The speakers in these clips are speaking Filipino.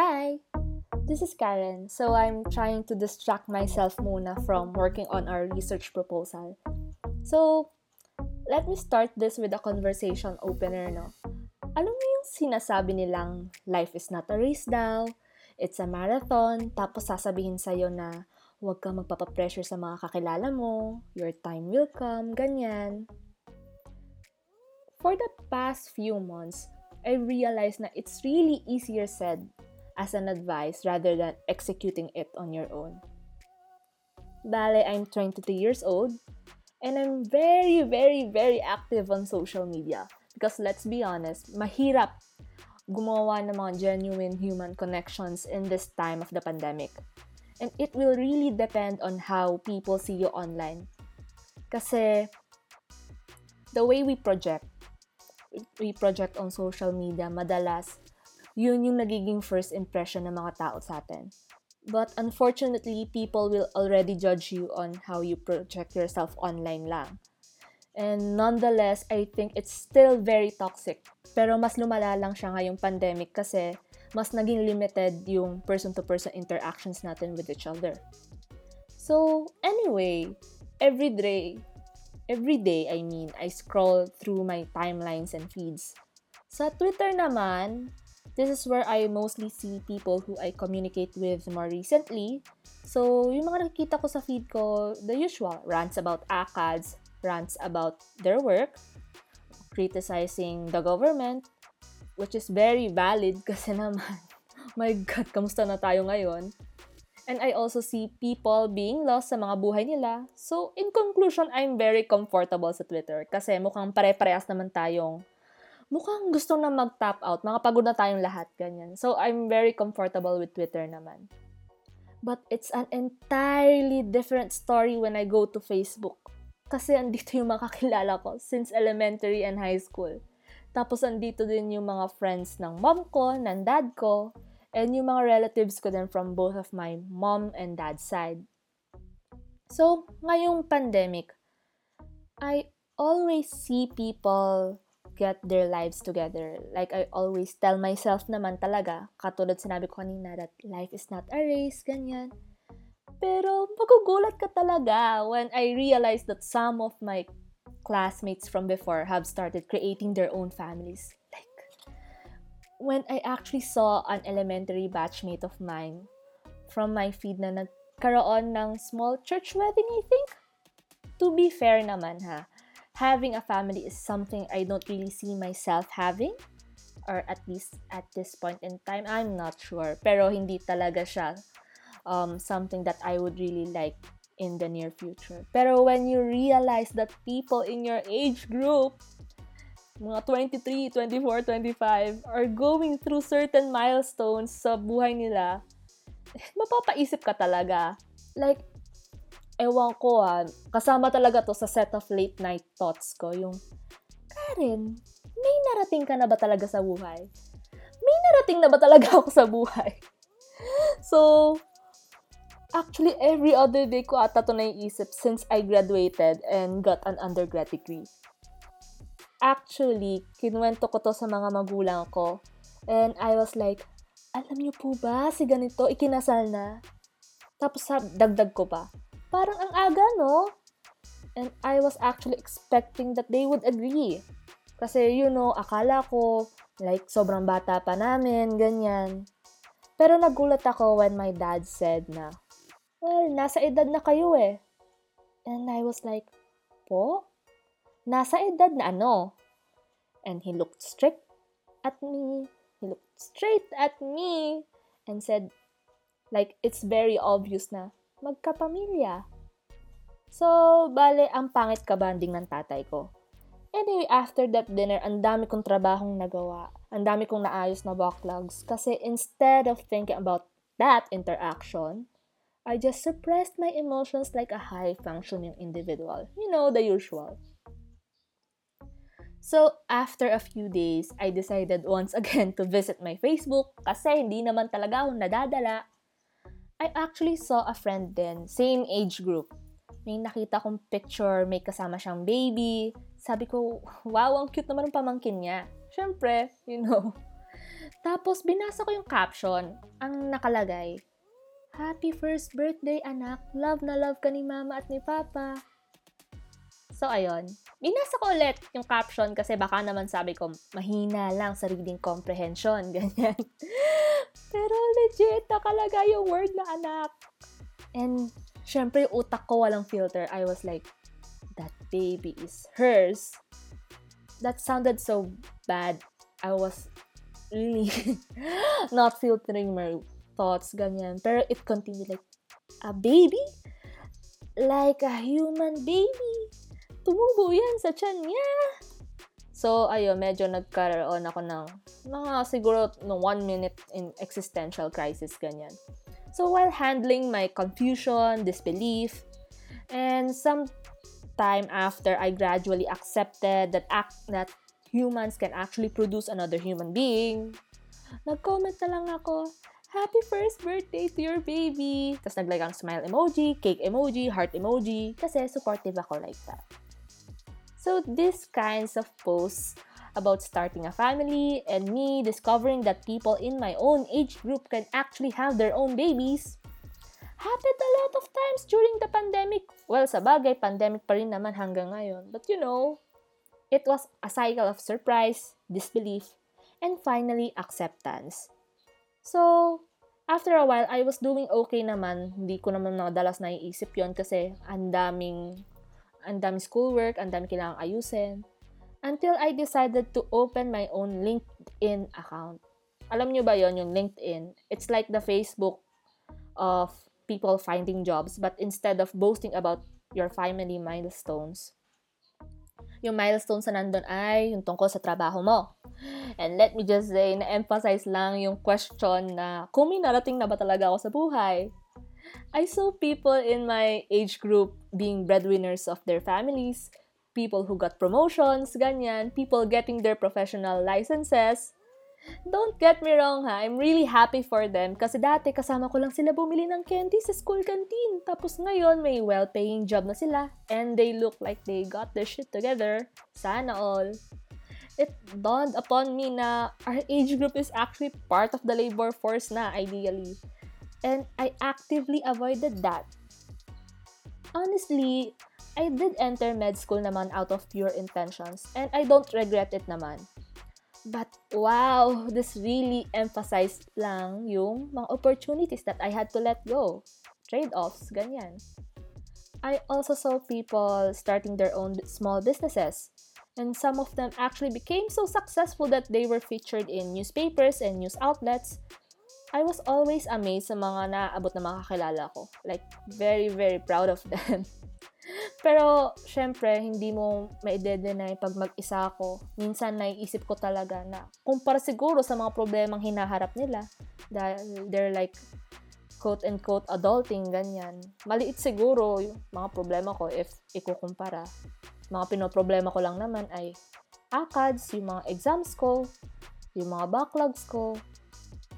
Hi! This is Karen. So I'm trying to distract myself muna from working on our research proposal. So, let me start this with a conversation opener, no? Alam mo yung sinasabi nilang life is not a race daw, it's a marathon, tapos sasabihin sa'yo na huwag kang magpapapressure sa mga kakilala mo, your time will come, ganyan. For the past few months, I realized na it's really easier said as an advice rather than executing it on your own. Bale, I'm 23 years old and I'm very, very, very active on social media. Because let's be honest, mahirap gumawa ng mga genuine human connections in this time of the pandemic. And it will really depend on how people see you online. Kasi the way we project, we project on social media, madalas, yun yung nagiging first impression ng mga tao sa atin. But unfortunately, people will already judge you on how you project yourself online lang. And nonetheless, I think it's still very toxic. Pero mas lumala lang siya ngayong pandemic kasi mas naging limited yung person-to-person interactions natin with each other. So, anyway, every day, every day, I mean, I scroll through my timelines and feeds. Sa Twitter naman, this is where I mostly see people who I communicate with more recently. So, yung mga nakikita ko sa feed ko, the usual, rants about ACADS, rants about their work, criticizing the government, which is very valid kasi naman, my God, kamusta na tayo ngayon? And I also see people being lost sa mga buhay nila. So, in conclusion, I'm very comfortable sa Twitter kasi mukhang pare-parehas naman tayong mukhang gusto na mag-tap out. Mga pagod na tayong lahat, ganyan. So, I'm very comfortable with Twitter naman. But it's an entirely different story when I go to Facebook. Kasi andito yung makakilala ko since elementary and high school. Tapos andito din yung mga friends ng mom ko, ng dad ko, and yung mga relatives ko din from both of my mom and dad's side. So, ngayong pandemic, I always see people get their lives together. Like I always tell myself naman talaga, katulad sinabi ko kanina that life is not a race, ganyan. Pero magugulat ka talaga when I realize that some of my classmates from before have started creating their own families. Like, when I actually saw an elementary batchmate of mine from my feed na nagkaroon ng small church wedding, I think. To be fair naman ha, having a family is something I don't really see myself having. Or at least at this point in time, I'm not sure. Pero hindi talaga siya um, something that I would really like in the near future. Pero when you realize that people in your age group, mga 23, 24, 25, are going through certain milestones sa buhay nila, mapapaisip ka talaga. Like, ewan ko ah, kasama talaga to sa set of late night thoughts ko, yung, Karen, may narating ka na ba talaga sa buhay? May narating na ba talaga ako sa buhay? so, Actually, every other day ko ata to naiisip since I graduated and got an undergrad degree. Actually, kinuwento ko to sa mga magulang ko. And I was like, alam niyo po ba, si ganito, ikinasal na. Tapos sa dagdag ko pa, parang ang aga, no? And I was actually expecting that they would agree. Kasi, you know, akala ko, like, sobrang bata pa namin, ganyan. Pero nagulat ako when my dad said na, well, nasa edad na kayo eh. And I was like, po? Nasa edad na ano? And he looked straight at me. He looked straight at me and said, like, it's very obvious na magkapamilya. So, bale, ang pangit kabanding ng tatay ko. Anyway, after that dinner, ang dami kong trabahong nagawa. Ang dami kong naayos na backlogs. Kasi instead of thinking about that interaction, I just suppressed my emotions like a high functioning individual. You know, the usual. So, after a few days, I decided once again to visit my Facebook kasi hindi naman talaga ako nadadala. I actually saw a friend din, same age group. May nakita kong picture, may kasama siyang baby. Sabi ko, wow, ang cute naman ang pamangkin niya. Siyempre, you know. Tapos, binasa ko yung caption. Ang nakalagay, Happy first birthday, anak. Love na love ka ni mama at ni papa. So, ayun. Binasa ko ulit yung caption kasi baka naman sabi ko, mahina lang sa reading comprehension. Ganyan. Pero legit, nakalagay yung word na anak. And, syempre, utak ko walang filter. I was like, that baby is hers. That sounded so bad. I was really not filtering my thoughts, ganyan. Pero it continued like, a baby? Like a human baby? Tumubo yan sa tiyan niya. So, ayun, medyo nagkaroon ako ng mga siguro no one minute in existential crisis, ganyan. So, while handling my confusion, disbelief, and some time after I gradually accepted that act that humans can actually produce another human being, nag-comment na lang ako, Happy first birthday to your baby! Tapos naglagay ang smile emoji, cake emoji, heart emoji, kasi supportive ako like that. So, these kinds of posts about starting a family and me discovering that people in my own age group can actually have their own babies happened a lot of times during the pandemic. Well, sa bagay, pandemic pa rin naman hanggang ngayon. But you know, it was a cycle of surprise, disbelief, and finally acceptance. So, after a while, I was doing okay naman. Hindi ko naman nadalas naiisip yon kasi ang daming, ang daming schoolwork, ang daming kailangang ayusin. Until I decided to open my own LinkedIn account. Alam nyo ba yon yung LinkedIn? It's like the Facebook of people finding jobs, but instead of boasting about your family milestones, yung milestones na nandun ay yung tungkol sa trabaho mo. And let me just say, na-emphasize lang yung question na kung may narating na ba talaga ako sa buhay. I saw people in my age group being breadwinners of their families, people who got promotions, ganyan, people getting their professional licenses, Don't get me wrong ha, I'm really happy for them kasi dati kasama ko lang sila bumili ng candy sa school canteen. Tapos ngayon may well-paying job na sila and they look like they got their shit together. Sana all. It dawned upon me na our age group is actually part of the labor force na ideally. And I actively avoided that. Honestly, I did enter med school naman out of pure intentions and I don't regret it naman. But wow, this really emphasized lang yung mga opportunities that I had to let go. Trade-offs, ganyan. I also saw people starting their own small businesses. And some of them actually became so successful that they were featured in newspapers and news outlets. I was always amazed sa mga naabot na mga kakilala ko. Like, very, very proud of them. Pero, syempre, hindi mo ma-deny pag mag-isa ako. Minsan, naiisip ko talaga na, kumpara siguro sa mga problemang hinaharap nila, dahil they're like, quote-unquote, adulting, ganyan. Maliit siguro yung mga problema ko if ikukumpara. Mga pinoproblema ko lang naman ay ACADS, yung mga exams ko, yung mga backlogs ko,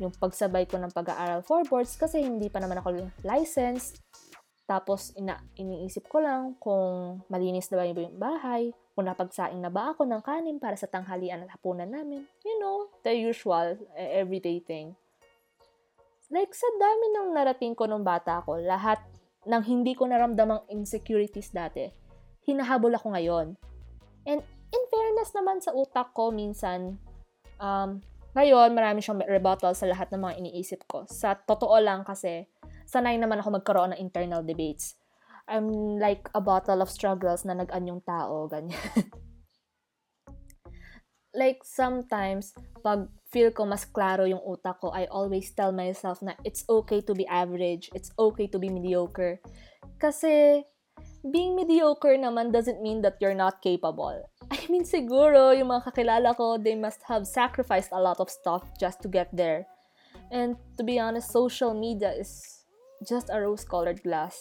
yung pagsabay ko ng pag-aaral for boards kasi hindi pa naman ako licensed, tapos, ina iniisip ko lang kung malinis na ba yung bahay, kung napagsaing na ba ako ng kanin para sa tanghalian at hapunan namin. You know, the usual, eh, everyday thing. Like, sa dami ng narating ko nung bata ako, lahat ng hindi ko naramdamang insecurities dati, hinahabol ako ngayon. And in fairness naman sa utak ko, minsan, um, ngayon, marami siyang rebuttal sa lahat ng mga iniisip ko. Sa totoo lang kasi, sanay naman ako magkaroon ng internal debates. I'm like a bottle of struggles na nag-anyong tao, ganyan. like sometimes, pag feel ko mas klaro yung utak ko, I always tell myself na it's okay to be average, it's okay to be mediocre. Kasi, being mediocre naman doesn't mean that you're not capable. Mean, siguro, yung mga kakilala ko, they must have sacrificed a lot of stuff just to get there. And to be honest, social media is just a rose colored glass.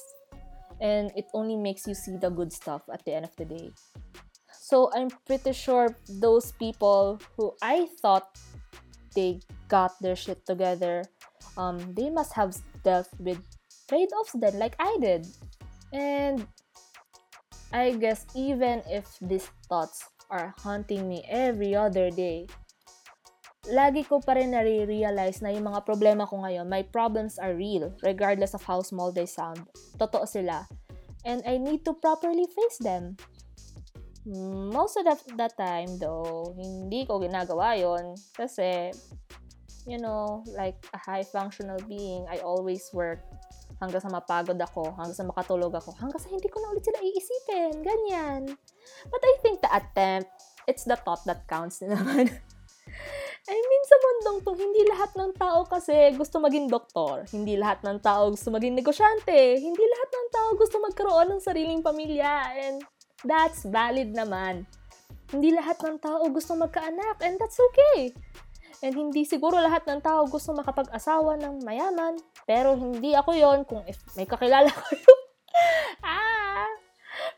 And it only makes you see the good stuff at the end of the day. So I'm pretty sure those people who I thought they got their shit together, um, they must have dealt with trade offs then, like I did. And I guess even if these thoughts are haunting me every other day, lagi ko pa rin nare-realize na yung mga problema ko ngayon, my problems are real, regardless of how small they sound. Totoo sila. And I need to properly face them. Most of the, time, though, hindi ko ginagawa yon Kasi, you know, like a high functional being, I always work hanggang sa mapagod ako, hanggang sa makatulog ako, hanggang sa hindi ko na ulit sila iisipin. Ganyan. But I think the attempt, it's the thought that counts naman. I mean, sa mundong to, hindi lahat ng tao kasi gusto maging doktor. Hindi lahat ng tao gusto maging negosyante. Hindi lahat ng tao gusto magkaroon ng sariling pamilya. And that's valid naman. Hindi lahat ng tao gusto magkaanak. And that's okay. And hindi siguro lahat ng tao gusto makapag-asawa ng mayaman. Pero hindi ako yon kung if may kakilala yung... ah!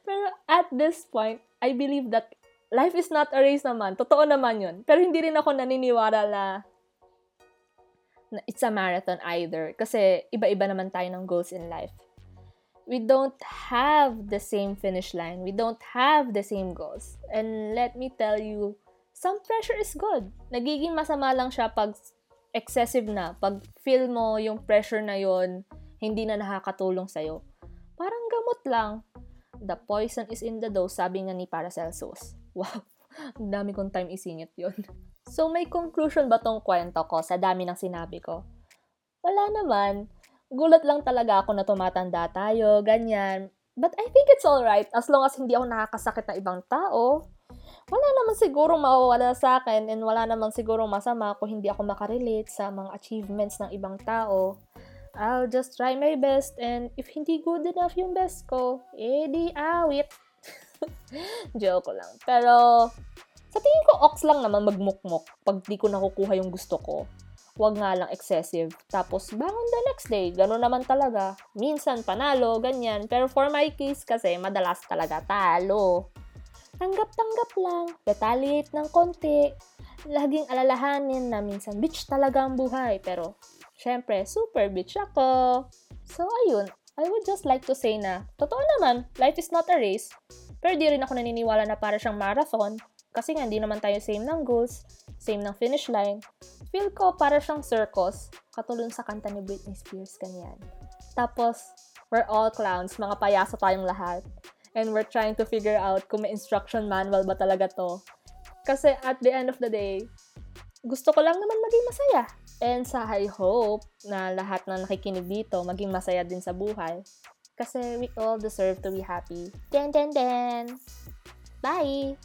Pero at this point, I believe that life is not a race naman. Totoo naman yun. Pero hindi rin ako naniniwala na, na it's a marathon either. Kasi iba-iba naman tayo ng goals in life. We don't have the same finish line. We don't have the same goals. And let me tell you, some pressure is good. Nagiging masama lang siya pag excessive na. Pag feel mo yung pressure na yon hindi na nakakatulong sa'yo. Parang gamot lang. The poison is in the dose, sabi nga ni Paracelsus. Wow, ang dami kong time isingit yon. So, may conclusion ba tong kwento ko sa dami ng sinabi ko? Wala naman. Gulat lang talaga ako na tumatanda tayo, ganyan. But I think it's alright as long as hindi ako nakakasakit na ibang tao. Wala naman siguro mawawala sa akin and wala naman siguro masama kung hindi ako makarelate sa mga achievements ng ibang tao. I'll just try my best and if hindi good enough yung best ko, edi awit. Joke lang. Pero, sa tingin ko, ox lang naman magmukmok pag di ko nakukuha yung gusto ko. Huwag nga lang excessive. Tapos, bangon the next day. Ganun naman talaga. Minsan, panalo, ganyan. Pero for my case kasi, madalas talaga talo. Tanggap-tanggap lang. Retaliate ng konti. Laging alalahanin na minsan bitch talaga ang buhay. Pero, syempre, super bitch ako. So, ayun. I would just like to say na, totoo naman, life is not a race. Pero di rin ako naniniwala na para siyang marathon kasi nga hindi naman tayo same ng goals, same ng finish line. Feel ko para siyang circus, katulad sa kanta ni Britney Spears kanyan. Tapos, we're all clowns, mga payaso tayong lahat. And we're trying to figure out kung may instruction manual ba talaga to. Kasi at the end of the day, gusto ko lang naman maging masaya. And sa I hope na lahat ng nakikinig dito maging masaya din sa buhay. Kasi we all deserve to be happy. Den, den, den! Bye!